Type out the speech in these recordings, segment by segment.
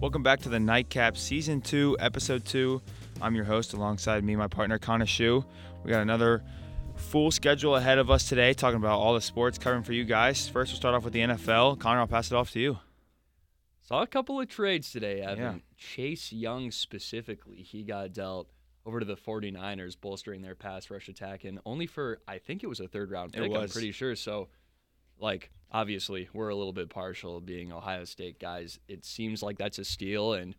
Welcome back to the Nightcap Season 2, Episode 2. I'm your host alongside me, my partner, Connor Shu. We got another full schedule ahead of us today, talking about all the sports covering for you guys. First, we'll start off with the NFL. Connor, I'll pass it off to you. Saw a couple of trades today, Evan. Yeah. Chase Young specifically, he got dealt over to the 49ers, bolstering their pass rush attack, and only for, I think it was a third round It pick, I'm pretty sure. So, like, obviously, we're a little bit partial being Ohio State guys. It seems like that's a steal, and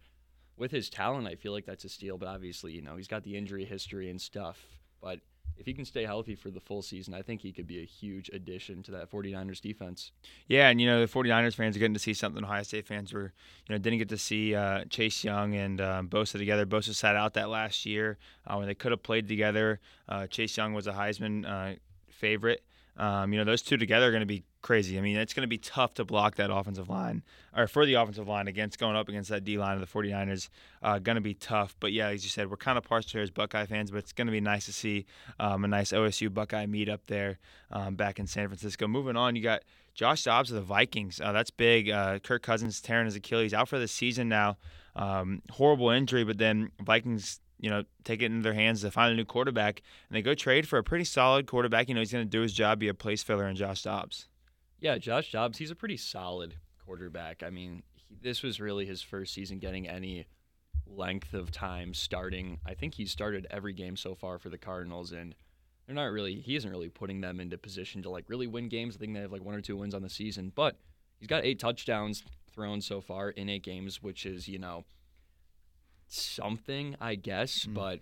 with his talent, I feel like that's a steal, but obviously, you know, he's got the injury history and stuff. But if he can stay healthy for the full season, I think he could be a huge addition to that 49ers defense. Yeah, and you know the 49ers fans are getting to see something Ohio State fans were, you know, didn't get to see uh, Chase Young and um, Bosa together. Bosa sat out that last year uh, when they could have played together. Uh, Chase Young was a Heisman uh, favorite. Um, you know, those two together are going to be crazy. I mean, it's going to be tough to block that offensive line or for the offensive line against going up against that D line of the 49ers. Uh, going to be tough. But yeah, as you said, we're kind of partial here as Buckeye fans, but it's going to be nice to see um, a nice OSU Buckeye meet up there um, back in San Francisco. Moving on, you got Josh Dobbs of the Vikings. Uh, that's big. Uh, Kirk Cousins tearing his Achilles out for the season now. Um, horrible injury, but then Vikings, you know, take it into their hands to find a new quarterback, and they go trade for a pretty solid quarterback. You know, he's going to do his job, be a place filler in Josh Dobbs. Yeah, Josh Dobbs, he's a pretty solid quarterback. I mean, he, this was really his first season getting any length of time starting. I think he started every game so far for the Cardinals, and they're not really, he isn't really putting them into position to like really win games. I think they have like one or two wins on the season, but he's got eight touchdowns thrown so far in eight games, which is, you know, something, I guess, Mhm. but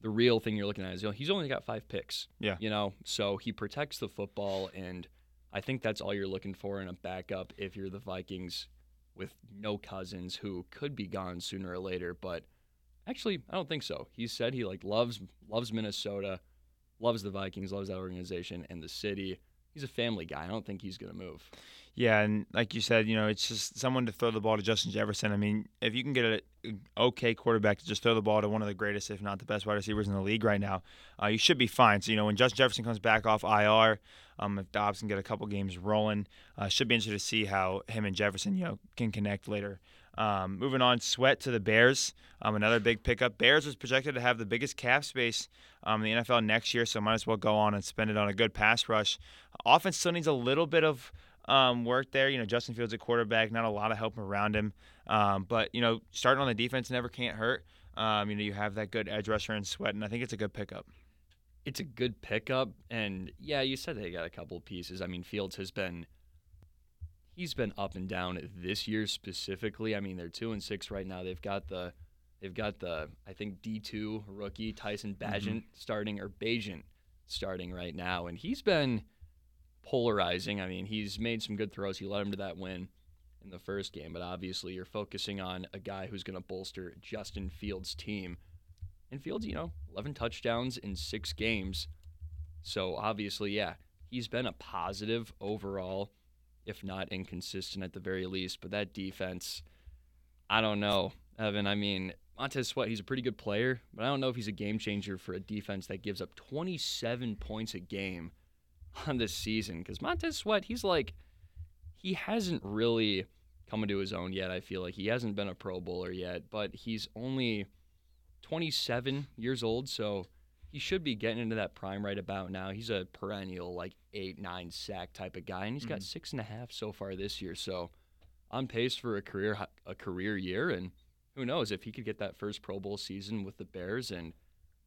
the real thing you're looking at is, you know, he's only got five picks. Yeah. You know, so he protects the football, and I think that's all you're looking for in a backup if you're the Vikings with no cousins who could be gone sooner or later. But actually, I don't think so. He said he like loves loves Minnesota, loves the Vikings, loves that organization and the city. He's a family guy. I don't think he's gonna move. Yeah, and like you said, you know, it's just someone to throw the ball to Justin Jefferson. I mean, if you can get a okay quarterback to just throw the ball to one of the greatest, if not the best wide receivers in the league right now, uh, you should be fine. So, you know, when Justin Jefferson comes back off IR, um, if Dobbs can get a couple games rolling, uh, should be interested to see how him and Jefferson, you know, can connect later. Um, moving on, Sweat to the Bears, um, another big pickup. Bears was projected to have the biggest cap space um, in the NFL next year, so might as well go on and spend it on a good pass rush. Offense still needs a little bit of um, work there. You know, Justin Fields at quarterback, not a lot of help around him. Um, but you know, starting on the defense never can't hurt. Um, you know, you have that good edge rusher and Sweat, and I think it's a good pickup. it's a good pickup and yeah you said they got a couple pieces i mean fields has been he's been up and down this year specifically i mean they're two and six right now they've got the they've got the i think d2 rookie tyson Bagent starting or Bajent starting right now and he's been polarizing i mean he's made some good throws he led him to that win in the first game but obviously you're focusing on a guy who's going to bolster justin fields team and Fields, you know, 11 touchdowns in six games. So obviously, yeah, he's been a positive overall, if not inconsistent at the very least. But that defense, I don't know, Evan. I mean, Montez Sweat, he's a pretty good player, but I don't know if he's a game changer for a defense that gives up 27 points a game on this season. Because Montez Sweat, he's like, he hasn't really come into his own yet. I feel like he hasn't been a Pro Bowler yet, but he's only 27 years old, so he should be getting into that prime right about now. He's a perennial like eight, nine sack type of guy, and he's got Mhm. six and a half so far this year. So on pace for a career a career year, and who knows if he could get that first Pro Bowl season with the Bears and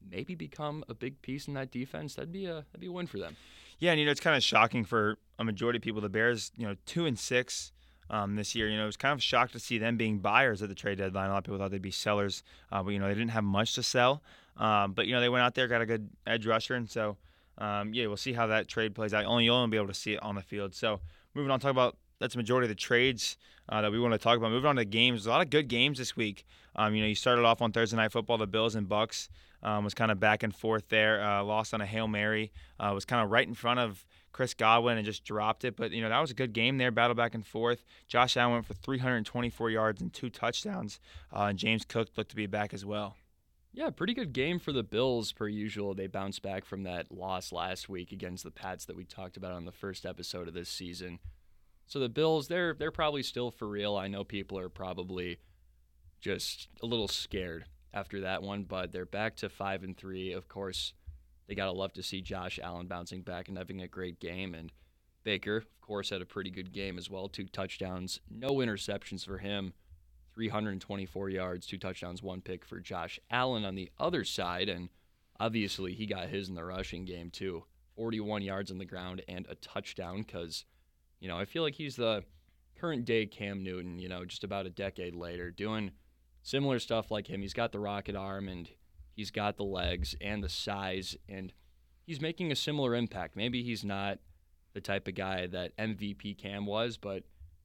maybe become a big piece in that defense. That'd be a that'd be a win for them. Yeah, and you know it's kind of shocking for a majority of people. The Bears, you know, two and six um, this year. You know, it was kind of shocked to see them being buyers at the trade deadline. A lot of people thought they'd be sellers, uh, but you know they didn't have much to sell. Um, but you know they went out there, got a good edge rusher, and so um, yeah, we'll see how that trade plays out. Only you'll only be able to see it on the field. So moving on, talk about that's the majority of the trades uh, that we want to talk about. Moving on to games, a lot of good games this week. Um, you know, you started off on Thursday night football. The Bills and Bucks um, was kind of back and forth there. Uh, lost on a hail mary. Uh, was kind of right in front of Chris Godwin and just dropped it. But you know that was a good game there, battle back and forth. Josh Allen went for 324 yards and two touchdowns. Uh, and James Cook looked to be back as well. Yeah, pretty good game for the Bills per usual. They bounced back from that loss last week against the Pats that we talked about on the first episode of this season. So the Bills, they're they're probably still for real. I know people are probably just a little scared after that one. But they're back to five and three. Of course, they gotta love to see Josh Allen bouncing back and having a great game. And Baker, of course, had a pretty good game as well. Two touchdowns, no interceptions for him. 324 yards, two touchdowns, one pick for Josh Allen on the other side. And obviously, he got his in the rushing game, too. 41 yards on the ground and a touchdown because, you know, I feel like he's the current day Cam Newton, you know, just about a decade later, doing similar stuff like him. He's got the rocket arm and he's got the legs and the size, and he's making a similar impact. Maybe he's not the type of guy that MVP Cam was, but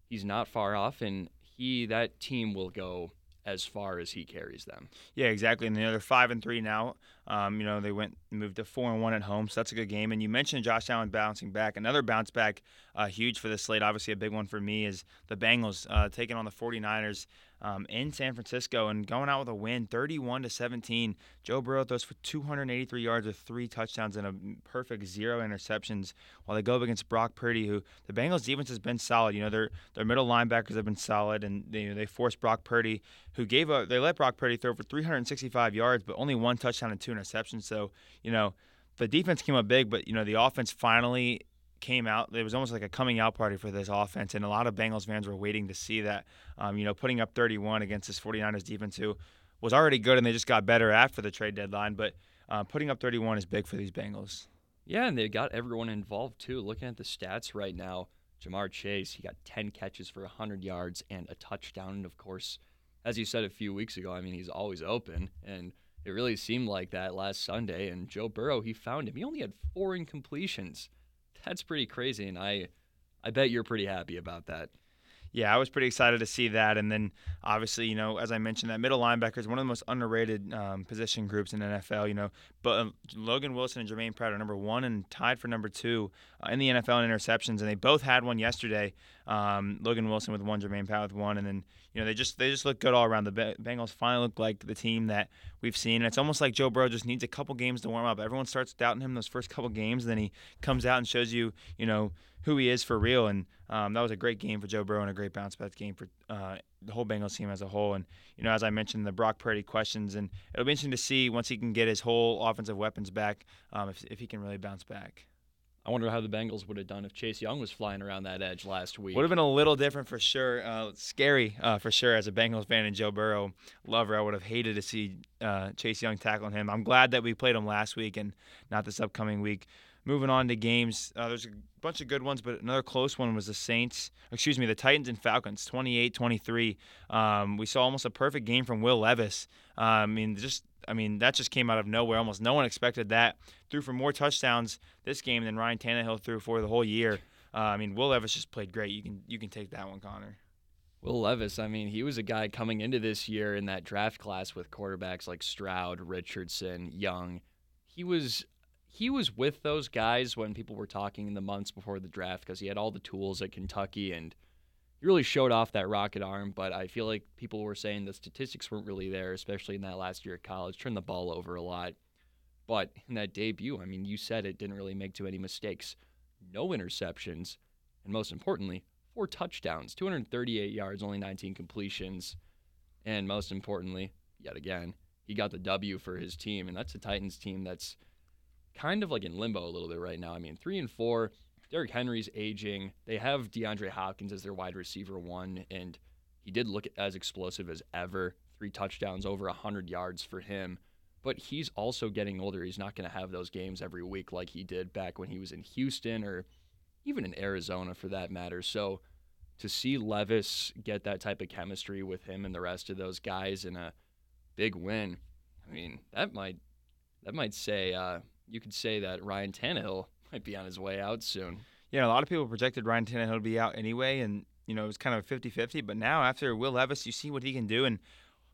he's not far off, and he that team will go as far as he carries them. Yeah, exactly. And they're five and three now. Um, you know, they went moved to four and one at home, so that's a good game. And you mentioned Josh Allen bouncing back. Another bounce back, uh, huge for the slate. Obviously, a big one for me is the Bengals uh, taking on the 49ers um, in San Francisco and going out with a win, 31 to 17. Joe Burrow throws for 283 yards with three touchdowns and a perfect zero interceptions. While they go up against Brock Purdy, who the Bengals defense has been solid. You know, their their middle linebackers have been solid, and they you know, they forced Brock Purdy, who gave a they let Brock Purdy throw for 365 yards, but only one touchdown and two interceptions. So you know. The defense came up big, but you know the offense finally came out. It was almost like a coming out party for this offense, and a lot of Bengals fans were waiting to see that. Um, you know, putting up 31 against this 49ers defense, who was already good, and they just got better after the trade deadline. But uh, putting up 31 is big for these Bengals. Yeah, and they got everyone involved too. Looking at the stats right now, Ja'Marr Chase, he got 10 catches for 100 yards and a touchdown. And of course, as you said a few weeks ago, I mean, he's always open. And it really seemed like that last Sunday. And Joe Burrow, he found him. He only had four incompletions that's pretty crazy, and I I bet you're pretty happy about that. Yeah, I was pretty excited to see that, and then obviously, you know, as I mentioned, that middle linebacker is one of the most underrated um, position groups in NFL. You know, but uh, Logan Wilson and Germaine Pratt are number one and tied for number two uh, in the NFL in interceptions, and they both had one yesterday. Um, Logan Wilson with one, Germaine Pratt with one, and then you know they just they just look good all around. The Bengals finally look like the team that we've seen. And it's almost like Joe Burrow just needs a couple games to warm up. Everyone starts doubting him those first couple games, and then he comes out and shows you, you know, who he is for real. And um, that was a great game for Joe Burrow and a great bounce back game for uh, the whole Bengals team as a whole. And you know, as I mentioned, the Brock Purdy questions, and it'll be interesting to see once he can get his whole offensive weapons back, um, if if he can really bounce back. I wonder how the Bengals would have done if Chase Young was flying around that edge last week. Would have been a little different for sure. Uh, scary uh, for sure as a Bengals fan and Joe Burrow lover. I would have hated to see uh, Chase Young tackling him. I'm glad that we played him last week and not this upcoming week. Moving on to games, uh, there's a bunch of good ones, but another close one was the Saints, excuse me, the Titans and Falcons, 28 23. Um, we saw almost a perfect game from Will Levis. Uh, I mean, just I mean, that just came out of nowhere. Almost no one expected that. Threw for more touchdowns this game than Ryan Tannehill threw for the whole year. Uh, I mean, Will Levis just played great. You can you can take that one, Connor. Will Levis, I mean, he was a guy coming into this year in that draft class with quarterbacks like Stroud, Richardson, Young. He was he was with those guys when people were talking in the months before the draft because he had all the tools at Kentucky and he really showed off that rocket arm, but I feel like people were saying the statistics weren't really there, especially in that last year at college. Turned the ball over a lot. But in that debut, I mean, you said it didn't really make too many mistakes. No interceptions, and most importantly, four touchdowns, 238 yards, only 19 completions. And most importantly, yet again, he got the W for his team, and that's a Titans team that's kind of like in limbo a little bit right now. I mean, three and four, Derrick Henry's aging. They have DeAndre Hopkins as their wide receiver one, and he did look as explosive as ever. Three touchdowns, over 100 yards for him. But he's also getting older. He's not going to have those games every week like he did back when he was in Houston or even in Arizona for that matter. So to see Levis get that type of chemistry with him and the rest of those guys in a big win, I mean, that might that might say uh, you could say that Ryan Tannehill might be on his way out soon. Yeah, a lot of people projected Ryan Tannehill to be out anyway, and you know it was kind of 50-50. But now after Will Levis, you see what he can do, and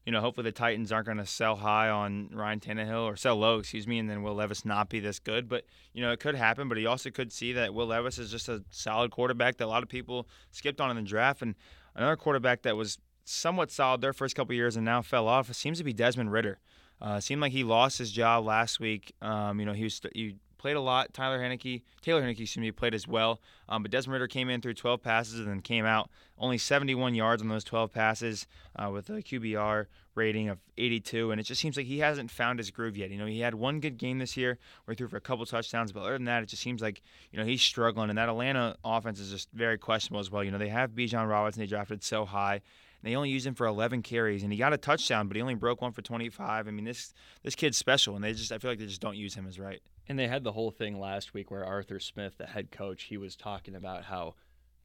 you know hopefully the Titans aren't going to sell high on Ryan Tannehill or sell low, excuse me, and then Will Levis not be this good. But you know it could happen. But he also could see that Will Levis is just a solid quarterback that a lot of people skipped on in the draft, and another quarterback that was somewhat solid their first couple years and now fell off. It seems to be Desmond Ridder. Uh, seemed like he lost his job last week. Um, you know, he was he played a lot. Tyler Heinicke, Taylor Heinicke, excuse me, played as well. Um, but Desmond Ridder came in threw 12 passes and then came out only 71 yards on those 12 passes uh, with a QBR rating of 82. And it just seems like he hasn't found his groove yet. You know, he had one good game this year where he threw for a couple touchdowns, but other than that, it just seems like you know he's struggling. And that Atlanta offense is just very questionable as well. You know, they have Bijan Robinson, they drafted so high. They only used him for 11 carries, and he got a touchdown, but he only broke one for 25. I mean, this this kid's special, and they just I feel like they just don't use him as right. And they had the whole thing last week where Arthur Smith, the head coach, he was talking about how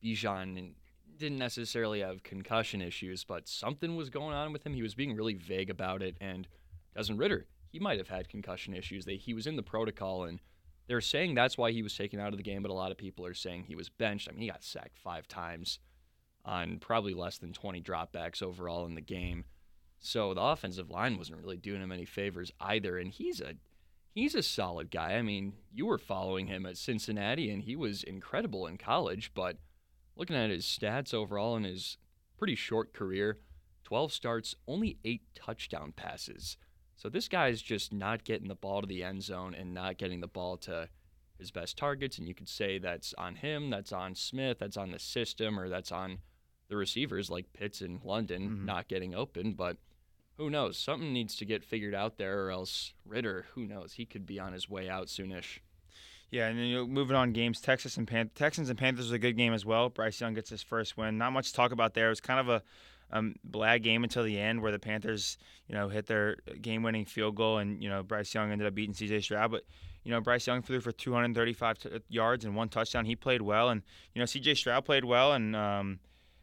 Bijan didn't necessarily have concussion issues, but something was going on with him. He was being really vague about it. And Desmond Ridder, he might have had concussion issues. He was in the protocol, and they're saying that's why he was taken out of the game, but a lot of people are saying he was benched. I mean, he got sacked five times on probably less than 20 dropbacks overall in the game. So the offensive line wasn't really doing him any favors either. And he's a he's a solid guy. I mean, you were following him at Cincinnati, and he was incredible in college. But looking at his stats overall in his pretty short career, 12 starts, only eight touchdown passes. So this guy's just not getting the ball to the end zone and not getting the ball to his best targets. And you could say that's on him, that's on Smith, that's on the system, or that's on the receivers like Pitts and London mm-hmm. not getting open. But who knows? Something needs to get figured out there, or else Ridder, who knows? He could be on his way out soonish. Yeah, and then you know, moving on games, Texas and Pan- Texans and Panthers was a good game as well. Bryce Young gets his first win. Not much to talk about there. It was kind of a um, blag game until the end, where the Panthers, you know, hit their game-winning field goal, and you know Bryce Young ended up beating C.J. Stroud. But you know Bryce Young threw for 235 t- yards and one touchdown. He played well, and you know C.J. Stroud played well, and um,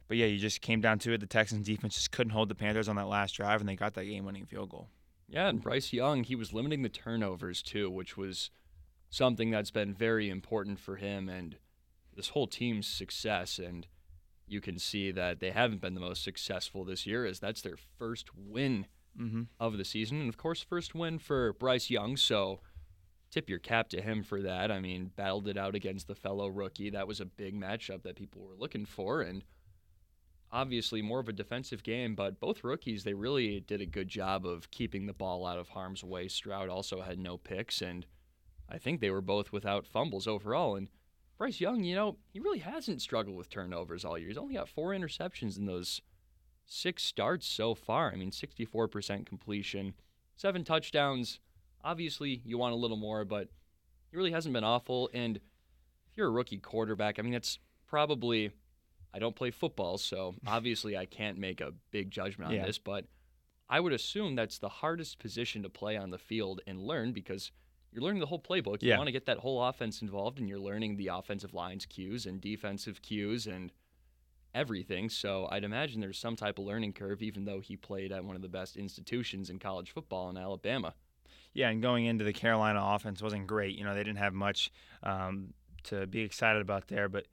but yeah, you just came down to it. The Texans defense just couldn't hold the Panthers on that last drive, and they got that game-winning field goal. Yeah, and Bryce Young, he was limiting the turnovers too, which was something that's been very important for him and this whole team's success. And you can see that they haven't been the most successful this year, as that's their first win mm-hmm. of the season, and of course, first win for Bryce Young. So tip your cap to him for that. I mean, battled it out against the fellow rookie. That was a big matchup that people were looking for, and obviously more of a defensive game, but both rookies, they really did a good job of keeping the ball out of harm's way. Stroud also had no picks, and I think they were both without fumbles overall. And Bryce Young, you know, he really hasn't struggled with turnovers all year. He's only got four interceptions in those six starts so far. I mean, 64% completion, seven touchdowns. Obviously, you want a little more, but he really hasn't been awful. And if you're a rookie quarterback, I mean, that's probably I don't play football, so obviously I can't make a big judgment on yeah. this, but I would assume that's the hardest position to play on the field and learn because you're learning the whole playbook. You yeah. want to get that whole offense involved, and you're learning the offensive line's cues and defensive cues and everything. So I'd imagine there's some type of learning curve, even though he played at one of the best institutions in college football in Alabama. Yeah, and going into the Carolina offense wasn't great. You know, they didn't have much um, to be excited about there, but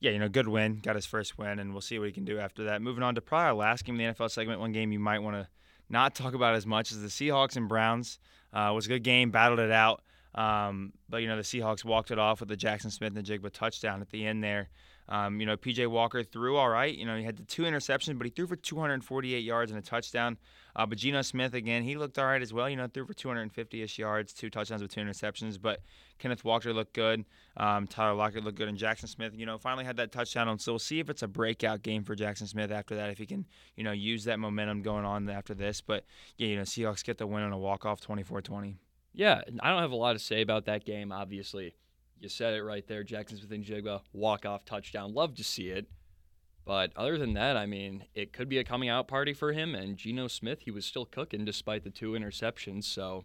yeah, you know, good win, got his first win, and we'll see what he can do after that. Moving on to our last game in the NFL segment, one game you might want to not talk about as much as the Seahawks and Browns. Uh, was a good game, battled it out, um, but you know the Seahawks walked it off with the Jaxon Smith-Njigba touchdown at the end there. Um, you know, PJ Walker threw all right. You know, he had the two interceptions, but he threw for 248 yards and a touchdown. Uh, but Geno Smith, again, he looked all right as well. You know, threw for 250 ish yards, two touchdowns with two interceptions. But Kenneth Walker looked good. Um, Tyler Lockett looked good. And Jaxon Smith, you know, finally had that touchdown. So we'll see if it's a breakout game for Jaxon Smith after that, if he can, you know, use that momentum going on after this. But yeah, you know, Seahawks get the win on a walk off 24 20. Yeah, I don't have a lot to say about that game, obviously. You said it right there. Jaxon Smith-Njigba, walk off touchdown. Love to see it. But other than that, I mean, it could be a coming out party for him. And Geno Smith, he was still cooking despite the two interceptions. So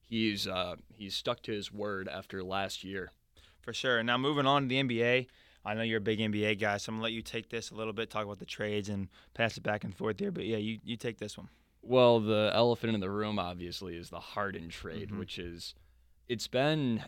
he's uh, he's stuck to his word after last year. For sure. Now moving on to the NBA. I know you're a big NBA guy, so I'm gonna let you take this a little bit, talk about the trades, and pass it back and forth here. But yeah, you, you take this one. Well, the elephant in the room obviously is the Harden trade, mm-hmm. which is it's been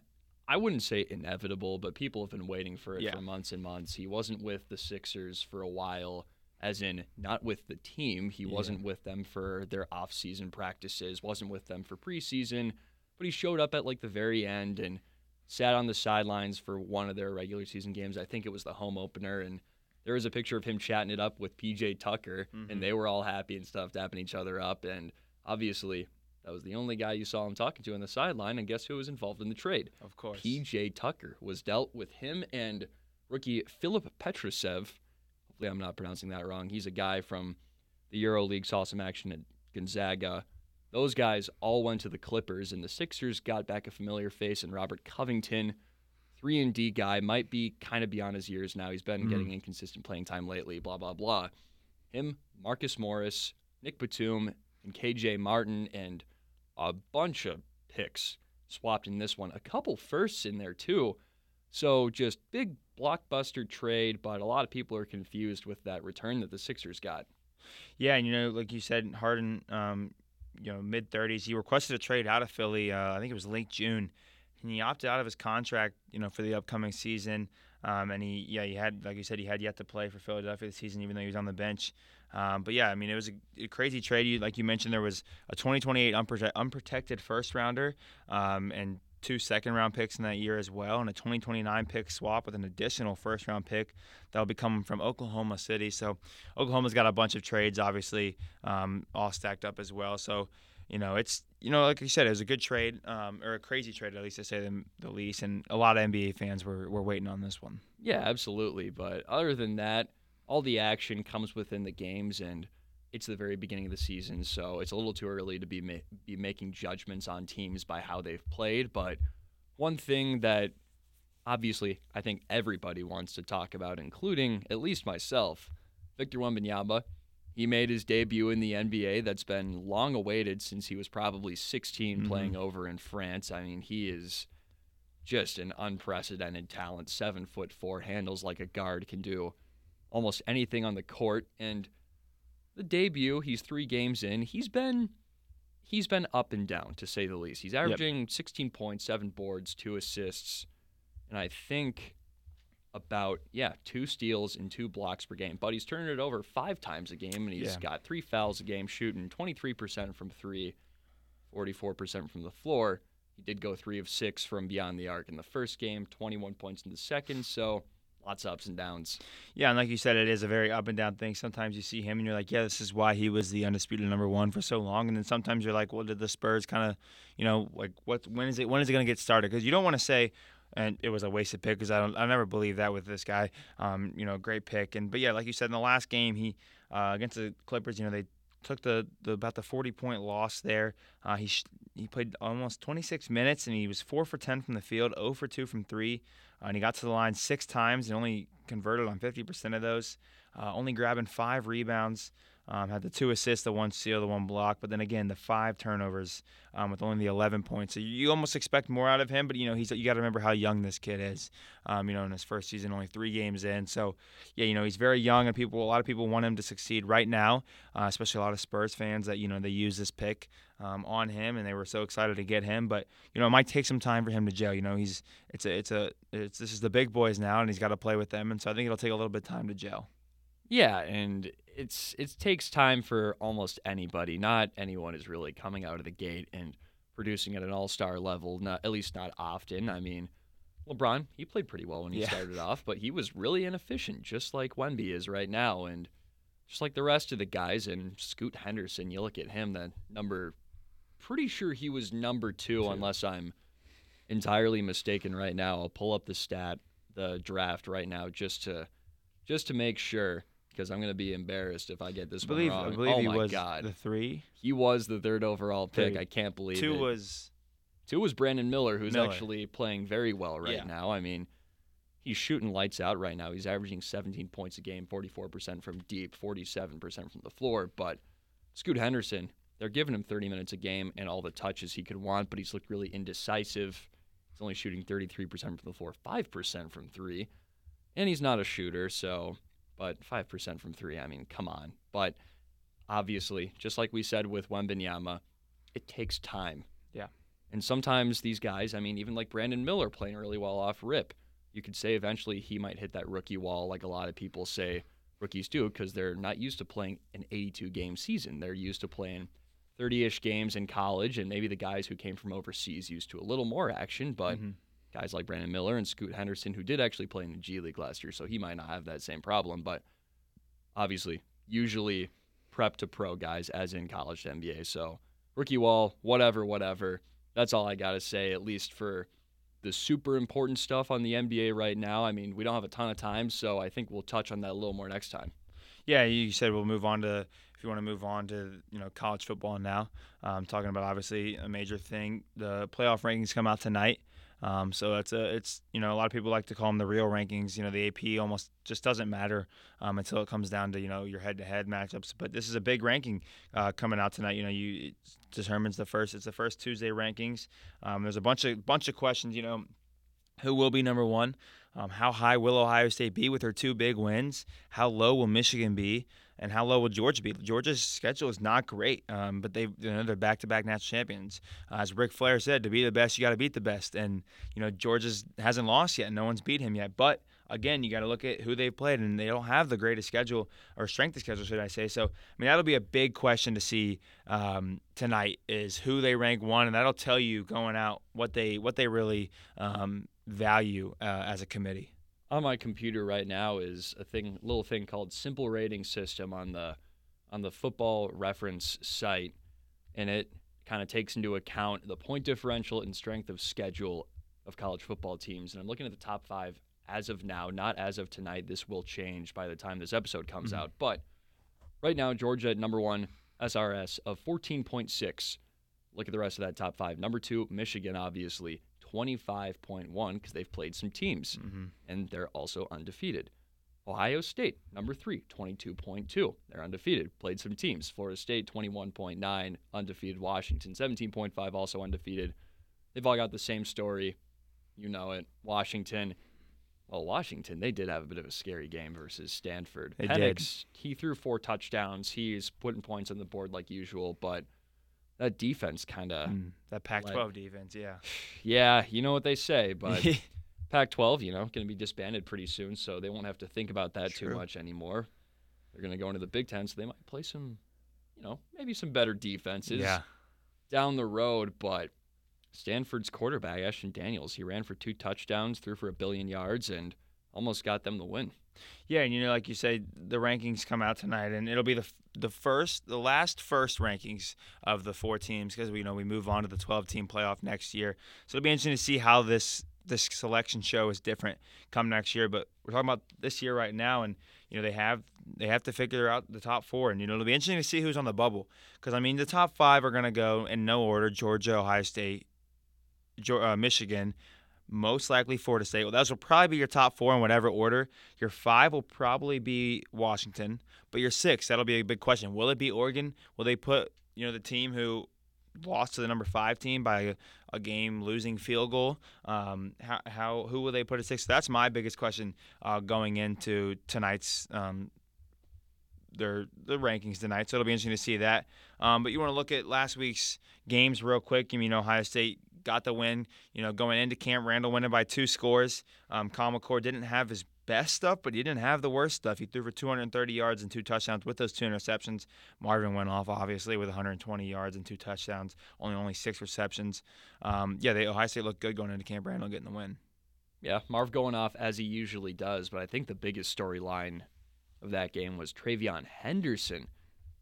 I wouldn't say inevitable, but people have been waiting for it yeah. for months and months. He wasn't with the Sixers for a while, as in not with the team. He yeah. wasn't with them for their off-season practices, wasn't with them for preseason, but he showed up at like the very end and sat on the sidelines for one of their regular season games. I think it was the home opener and there was a picture of him chatting it up with PJ Tucker mm-hmm. and they were all happy and stuff, dapping each other up and obviously That was the only guy you saw him talking to on the sideline, and guess who was involved in the trade? Of course. PJ Tucker was dealt with him and rookie Filip Petrušev. Hopefully, I'm not pronouncing that wrong. He's a guy from the EuroLeague, saw some action at Gonzaga. Those guys all went to the Clippers, and the Sixers got back a familiar face in Robert Covington. 3 and D guy might be kind of beyond his years now. He's been Mhm. getting inconsistent playing time lately, blah, blah, blah. Him, Marcus Morris, Nick Batum, and KJ Martin, and a bunch of picks swapped in this one. A couple firsts in there, too. So just big blockbuster trade, but a lot of people are confused with that return that the Sixers got. Yeah, and you know, like you said, Harden, um, you know, mid 30s. He requested a trade out of Philly. Uh, I think it was late June, and he opted out of his contract, you know, for the upcoming season. Um, and he, yeah, he had, like you said, he had yet to play for Philadelphia this season, even though he was on the bench. Um, but yeah, I mean, it was a, a crazy trade. You, like you mentioned, there was a 2028 unprote- unprotected first rounder um, and two second round picks in that year as well, and a 2029 pick swap with an additional first round pick that'll be coming from Oklahoma City. So Oklahoma's got a bunch of trades, obviously, um, all stacked up as well. So, you know, it's you know, like you said, it was a good trade, um, or a crazy trade, at least to say the, the least. And a lot of NBA fans were, were waiting on this one. Yeah, absolutely. But other than that, all the action comes within the games, and it's the very beginning of the season, so it's a little too early to be ma- be making judgments on teams by how they've played. But one thing that obviously I think everybody wants to talk about, including at least myself, Victor Wembanyama. He made his debut in the NBA. That's been long awaited since he was probably 16 Mhm. playing over in France. I mean, he is just an unprecedented talent. Seven foot four, handles like a guard, can do almost anything on the court. And the debut, he's three games in. He's been he's been up and down to say the least. He's averaging 16 points, seven boards, two assists, and I think about yeah two steals and two blocks per game. But he's turning it over five times a game, and he's Yeah. got three fouls a game, shooting 23% from three, 44% from the floor. He did go three of six from beyond the arc in the first game, 21 points in the second. So lots of ups and downs. Yeah, and like you said, it is a very up and down thing. Sometimes you see him and you're like, yeah, this is why he was the undisputed number one for so long. And then sometimes you're like, well, did the Spurs kind of, you know, like what? When is it? When is it going to get started? Because you don't want to say. And it was a wasted pick because I don't. I never believe that with this guy. Um, you know, great pick. And but yeah, like you said in the last game, he uh, against the Clippers, you know, they took the, the about the 40 point loss there. Uh, he sh- he played almost 26 minutes and he was four for 10 from the field, 0 for 2 from three, uh, and he got to the line six times and only converted on 50% of those. Uh, only grabbing five rebounds. Um, had the two assists, the one steal, the one block, but then again the five turnovers um, with only the 11 points. So you, almost expect more out of him, but you know he's you got to remember how young this kid is. Um, you know, in his first season, only three games in. So yeah, you know he's very young, and people a lot of people want him to succeed right now, uh, especially a lot of Spurs fans that you know they use this pick um, on him, and they were so excited to get him. But you know it might take some time for him to gel. You know he's it's a it's a it's this is the big boys now, and he's got to play with them, and so I think it'll take a little bit of time to gel. Yeah, and it's it takes time for almost anybody. Not anyone is really coming out of the gate and producing at an all-star level. Not at least not often. I mean, LeBron he played pretty well when he Yeah. started off, but he was really inefficient, just like Wemby is right now, and just like the rest of the guys. And Scoot Henderson, you look at him, the number, pretty sure he was number two, Two. unless I'm entirely mistaken right now. I'll pull up the stat, the draft right now, just to just to make sure because I'm gonna be embarrassed if I get this believe one wrong. I believe oh he my was god, the three. he was the third overall pick. Three. I can't believe Two it. was Two was Brandon Miller, who's Miller. actually playing very well right Yeah. now. I mean, he's shooting lights out right now. He's averaging 17 points a game, 44% from deep, 47% from the floor. But Scoot Henderson, they're giving him 30 minutes a game and all the touches he could want, but he's looked really indecisive. He's only shooting 33% from the floor, 5% from three. And he's not a shooter, so, but 5% from three, I mean, come on. But obviously, just like we said with Wembanyama, it takes time. Yeah. And sometimes these guys, I mean, even like Brandon Miller playing really well off rip, you could say eventually he might hit that rookie wall, like a lot of people say rookies do, because they're not used to playing an 82 game season. They're used to playing 30 ish games in college, and maybe the guys who came from overseas used to a little more action, but Mhm. Guys like Brandon Miller and Scoot Henderson, who did actually play in the G League last year, so he might not have that same problem, but obviously, usually prep to pro guys, as in college to NBA. So rookie wall, whatever, whatever. That's all I got to say, at least for the super important stuff on the NBA right now. I mean, we don't have a ton of time, so I think we'll touch on that a little more next time. Yeah, you said we'll move on to if you want to move on to you know college football now. Um, talking about obviously a major thing. The playoff rankings come out tonight. Um, so it's a it's you know a lot of people like to call them the real rankings. You know the AP almost just doesn't matter um, until it comes down to you know your head-to-head matchups. But this is a big ranking uh, coming out tonight. You know you determines the first. It's the first Tuesday rankings. Um, there's a bunch of bunch of questions. You know who will be number one? Um, how high will Ohio State be with her two big wins? How low will Michigan be? And how low will Georgia be? Georgia's schedule is not great, um, but they you know they're back-to-back national champions. Uh, as Ric Flair said, to be the best, you got to beat the best. And you know Georgia's hasn't lost yet. No one's beat him yet. But again, you got to look at who they've played, and they don't have the greatest schedule or strength of schedule, should I say? So, I mean, that'll be a big question to see um, tonight is who they rank one, and that'll tell you going out what they what they really um, value uh, as a committee on my computer right now is a thing, little thing called Simple Rating System on the on the Football Reference site, and it kind of takes into account the point differential and strength of schedule of college football teams. And I'm looking at the top five as of now, not as of tonight. This will change by the time this episode comes mm-hmm. out. But right now, Georgia at number one, SRS of 14.6. Look at the rest of that top five. Number two, Michigan, obviously, 25.1 because they've played some teams mm-hmm. and they're also undefeated. Ohio State, number three, 22.2. They're undefeated. Played some teams. Florida State, 21.9. Undefeated. Washington, 17.5. Also undefeated. They've all got the same story. You know it. Washington. Well, Washington, they did have a bit of a scary game versus Stanford. They Penix, did. he threw four touchdowns. He's putting points on the board like usual, but – that defense kind of mm, that Pac-12 like, defense, yeah. Yeah, you know what they say, but Pac-12, you know, going to be disbanded pretty soon, so they won't have to think about that True. too much anymore. They're going to go into the Big Ten, so they might play some, you know, maybe some better defenses yeah. down the road. But Stanford's quarterback Ashton Daniels, he ran for two touchdowns, threw for a billion yards, and almost got them the win. Yeah, and you know, like you say, the rankings come out tonight, and it'll be the the first, the last first rankings of the four teams because we you know we move on to the 12 team playoff next year. So it'll be interesting to see how this this selection show is different come next year. But we're talking about this year right now, and you know they have they have to figure out the top four, and you know it'll be interesting to see who's on the bubble because I mean the top five are going to go in no order: Georgia, Ohio State, uh, Michigan, most likely Florida State. Well, those will probably be your top four in whatever order. Your five will probably be Washington, but your six, that'll be a big question. Will it be Oregon? Will they put you know the team who lost to the number five team by a, a game losing field goal? Um, how, how who will they put at six? That's my biggest question uh, going into tonight's. Um, their the rankings tonight, so it'll be interesting to see that. Um, but you want to look at last week's games real quick. You mean, Ohio State got the win. You know, going into Camp Randall winning by two scores. Um, McCord didn't have his best stuff, but he didn't have the worst stuff. He threw for 230 yards and two touchdowns with those two interceptions. Marvin went off, obviously, with 120 yards and two touchdowns, only only six receptions. Um, yeah, they, Ohio State looked good going into Camp Randall getting the win. Yeah, Marv going off as he usually does, but I think the biggest storyline of that game was TreVeyon Henderson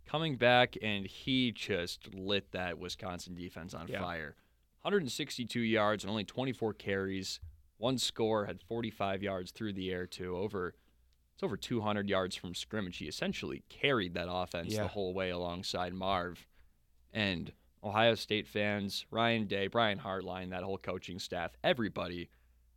coming back, and he just lit that Wisconsin defense on yeah. fire. 162 yards and only 24 carries. One score had 45 yards through the air too. Over it's over 200 yards from scrimmage. He essentially carried that offense yeah. the whole way alongside Marv. And Ohio State fans, Ryan Day, Brian Hartline, that whole coaching staff, everybody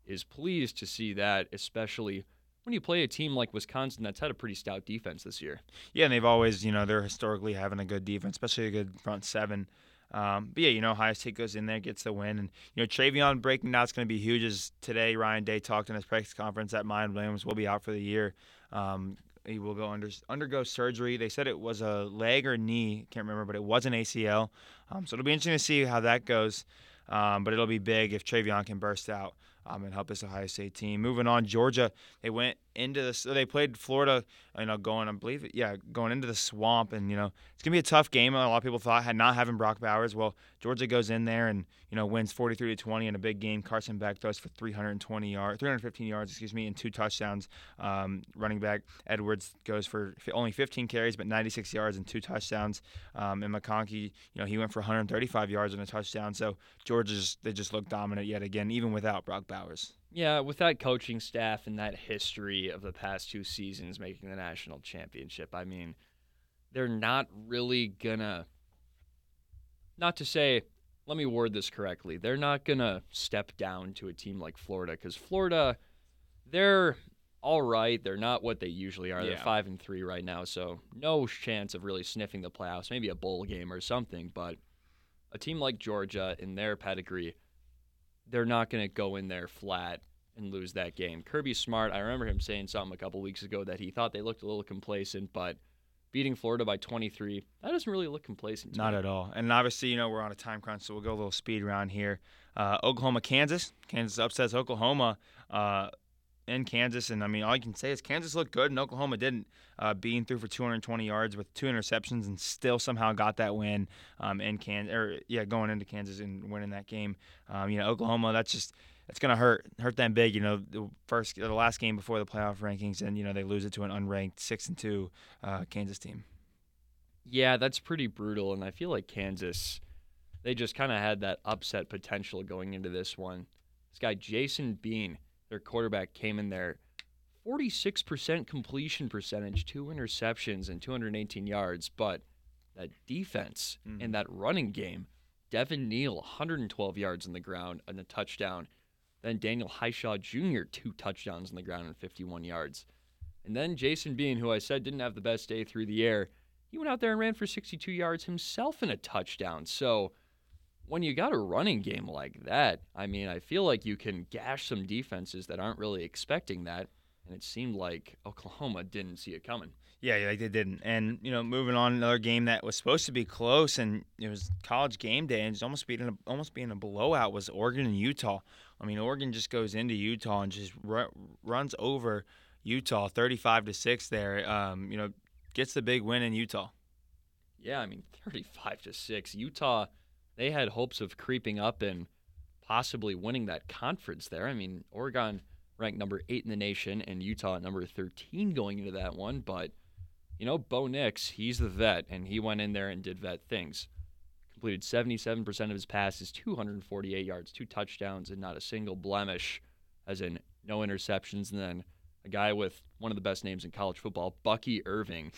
is pleased to see that, especially when you play a team like Wisconsin that's had a pretty stout defense this year. Yeah, and they've always, you know, they're historically having a good defense, especially a good front seven. Um, but yeah, you know, Ohio State goes in there, gets the win, and you know, TreVeyon breaking out is going to be huge. As today, Ryan Day talked in his press conference that Miyan Williams will be out for the year. Um, he will go under undergo surgery. They said it was a leg or knee, can't remember, but it was an ACL. Um, so it'll be interesting to see how that goes. Um, but it'll be big if TreVeyon can burst out um, and help this Ohio State team. Moving on, Georgia, they went into the so they played Florida, you know, going I believe yeah, going into the swamp, and you know it's gonna be a tough game. A lot of people thought had not having Brock Bowers. Well, Georgia goes in there and you know wins 43 to 20 in a big game. Carson Beck throws for 320 yards, 315 yards, excuse me, and two touchdowns. Um, running back Edwards goes for only 15 carries but 96 yards and two touchdowns. Um, and McConkey, you know, he went for 135 yards and a touchdown. So Georgia they just looked dominant yet again, even without Brock Bowers. Yeah, with that coaching staff and that history of the past two seasons making the national championship, I mean, they're not really gonna. Not to say, let me word this correctly. They're not gonna step down to a team like Florida because Florida, they're all right. They're not what they usually are. They're five and three right now, so no chance of really sniffing the playoffs. Maybe a bowl game or something, but a team like Georgia in their pedigree, they're not going to go in there flat and lose that game. Kirby Smart, I remember him saying something a couple weeks ago that he thought they looked a little complacent, but beating Florida by 23, that doesn't really look complacent. To Not me. at all. And obviously, you know, we're on a time crunch, so we'll go a little speed around here. Uh, Oklahoma, Kansas. Kansas upsets Oklahoma uh, in Kansas. And I mean, all you can say is Kansas looked good and Oklahoma didn't. Uh, Bean threw for 220 yards with two interceptions and still somehow got that win um, in Kansas. Or, yeah, going into Kansas and winning that game. Um, you know, Oklahoma, that's just. It's gonna hurt hurt them big, you know. The first, the last game before the playoff rankings, and you know they lose it to an unranked six and two uh, Kansas team. Yeah, that's pretty brutal, and I feel like Kansas, they just kind of had that upset potential going into this one. This guy Jason Bean, their quarterback, came in there, 46% completion percentage, two interceptions, and 218 yards. But that defense Mhm. and that running game, Devin Neal, 112 yards on the ground and a touchdown. Then Daniel Hishaw Jr., two touchdowns on the ground and 51 yards. And then Jason Bean, who I said didn't have the best day through the air, he went out there and ran for 62 yards himself in a touchdown. So when you got a running game like that, I mean, I feel like you can gash some defenses that aren't really expecting that. And it seemed like Oklahoma didn't see it coming. Yeah, yeah, they didn't. And you know, moving on, another game that was supposed to be close, and it was college game day, and it's almost being a, almost being a blowout was Oregon and Utah. I mean, Oregon just goes into Utah and just ru- runs over Utah, thirty-five to six. There, um, you know, gets the big win in Utah. Yeah, I mean, 35 to 6. Utah, they had hopes of creeping up and possibly winning that conference there. I mean, Oregon ranked number 8 in the nation and Utah at number 13 going into that one, but you know, Bo Nix, he's the vet and he went in there and did vet things. Completed 77% of his passes, 248 yards, two touchdowns and not a single blemish as in no interceptions and then a guy with one of the best names in college football, Bucky Irving,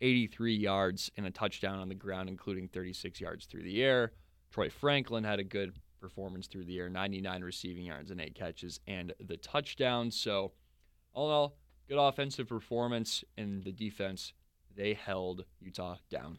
83 yards and a touchdown on the ground, including 36 yards through the air. Troy Franklin had a good performance through the air, 99 receiving yards and eight catches and the touchdown. So, all in all, good offensive performance, and the defense, they held Utah down.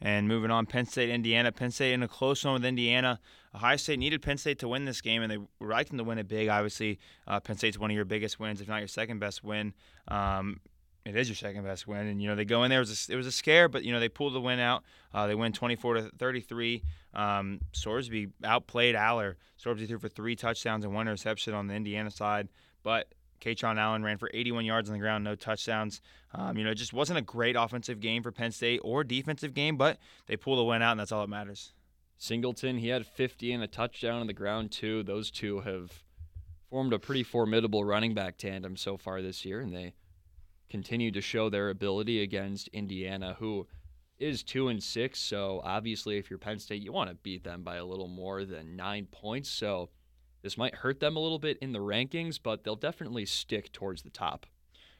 And moving on, Penn State, Indiana. Penn State in a close one with Indiana. Ohio State needed Penn State to win this game, and they were them to win it big. Obviously, uh, Penn State's one of your biggest wins, if not your second best win. Um, it is your second best win, and you know they go in there. It was a, it was a scare, but you know they pulled the win out. Uh, they win 24 to 33. Um, Sorsby outplayed Allar. Sorsby threw for three touchdowns and one interception on the Indiana side, but Kaytron Allen ran for 81 yards on the ground, no touchdowns. Um, you know, it just wasn't a great offensive game for Penn State or defensive game, but they pulled the win out, and that's all that matters. Singleton, he had 50 and a touchdown on the ground, too. Those two have formed a pretty formidable running back tandem so far this year, and they continue to show their ability against Indiana, who is two and six. So obviously, if you're Penn State, you want to beat them by a little more than nine points. So this might hurt them a little bit in the rankings, but they'll definitely stick towards the top.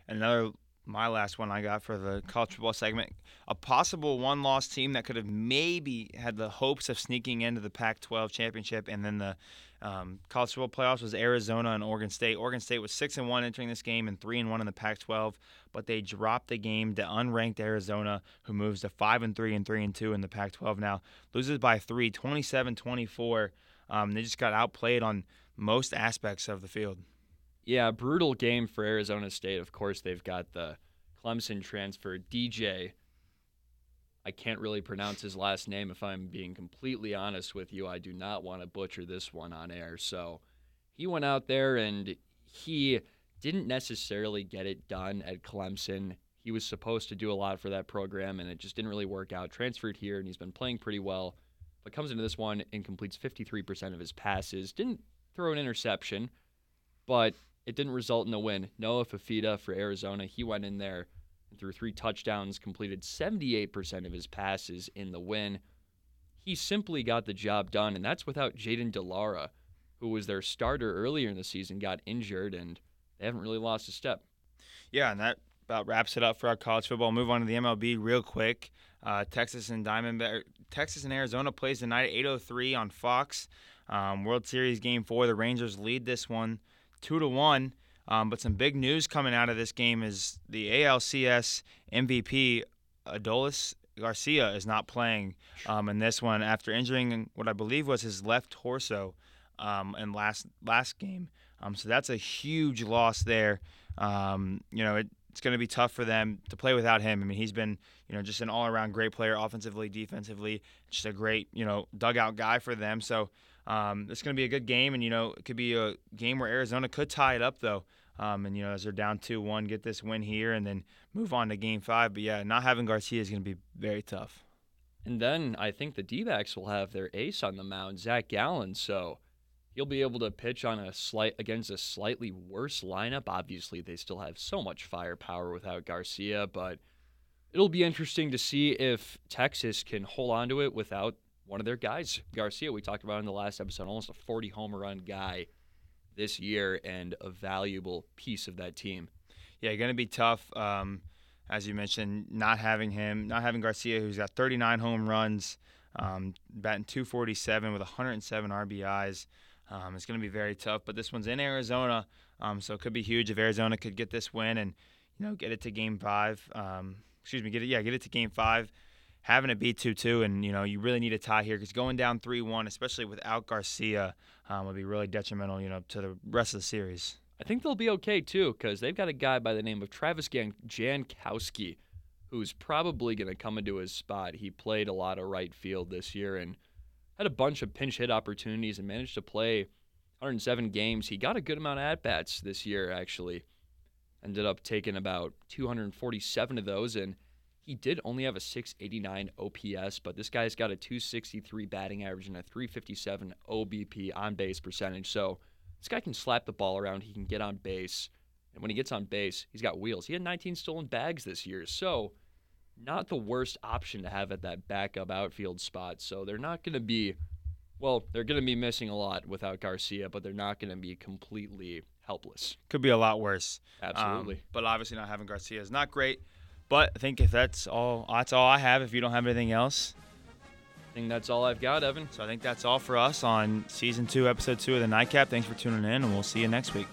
Another, my last one I got for the college football segment, a possible one-loss team that could have maybe had the hopes of sneaking into the Pac-12 championship, and then the um, college football playoffs was Arizona and Oregon State. Oregon State was six and one entering this game and three and one in the Pac-12, but they dropped the game to unranked Arizona, who moves to five and three and three and two in the Pac-12 now. Loses by three, 27-24. Um, they just got outplayed on most aspects of the field. Yeah, brutal game for Arizona State. Of course, they've got the Clemson transfer DJ. I can't really pronounce his last name if I'm being completely honest with you. I do not want to butcher this one on air. So he went out there and he didn't necessarily get it done at Clemson. He was supposed to do a lot for that program, and it just didn't really work out. Transferred here, and he's been playing pretty well, but comes into this one and completes 53% of his passes. Didn't throw an interception, but it didn't result in a win. Noah Fifita for Arizona, he went in there and threw three touchdowns, completed 78% of his passes in the win. He simply got the job done, and that's without Jayden de Laura, who was their starter earlier in the season, got injured, and they haven't really lost a step. Yeah, and that about wraps it up for our college football. Move on to the MLB real quick. Uh, Texas and Diamondback, Texas and Arizona plays tonight at 8:03 on Fox. Um, World Series Game Four. The Rangers lead this one two to one. Um, but some big news coming out of this game is the ALCS MVP Adolis Garcia is not playing um, in this one after injuring what I believe was his left torso um, in last last game. Um, so that's a huge loss there. Um, you know, it, it's going to be tough for them to play without him. I mean, he's been, you know, just an all-around great player, offensively, defensively, just a great, you know, dugout guy for them. So um, it's going to be a good game, and you know, it could be a game where Arizona could tie it up though. Um, and you know, as they're down two-one, get this win here, and then move on to Game Five. But yeah, not having Garcia is going to be very tough. And then I think the D-backs will have their ace on the mound, Zach Gallen. So he'll be able to pitch on a slight against a slightly worse lineup. Obviously, they still have so much firepower without Garcia, but it'll be interesting to see if Texas can hold on to it without one of their guys. Garcia, we talked about in the last episode, almost a 40 home run guy this year and a valuable piece of that team. Yeah, going to be tough. Um, as you mentioned, not having him, not having Garcia, who's got 39 home runs, um, batting 247 with 107 RBIs. Um, it's going to be very tough, but this one's in Arizona, um, so it could be huge if Arizona could get this win and you know get it to Game Five. Um, excuse me, get it yeah, get it to Game Five. Having it be two two, and you know you really need a tie here because going down three one, especially without Garcia, um, would be really detrimental. You know to the rest of the series. I think they'll be okay too because they've got a guy by the name of Travis Jan- Jankowski, who's probably going to come into his spot. He played a lot of right field this year and had a bunch of pinch hit opportunities and managed to play 107 games. He got a good amount of at bats this year, actually. Ended up taking about 247 of those, and he did only have a 689 OPS, but this guy's got a 263 batting average and a 357 OBP on base percentage. So this guy can slap the ball around, he can get on base. And when he gets on base, he's got wheels. He had 19 stolen bags this year. So not the worst option to have at that backup outfield spot. So they're not going to be, well, they're going to be missing a lot without Garcia, but they're not going to be completely helpless. Could be a lot worse. Absolutely. Um, but obviously, not having Garcia is not great. But I think if that's all, that's all I have. If you don't have anything else, I think that's all I've got, Evan. So I think that's all for us on season two, episode two of the Nightcap. Thanks for tuning in, and we'll see you next week.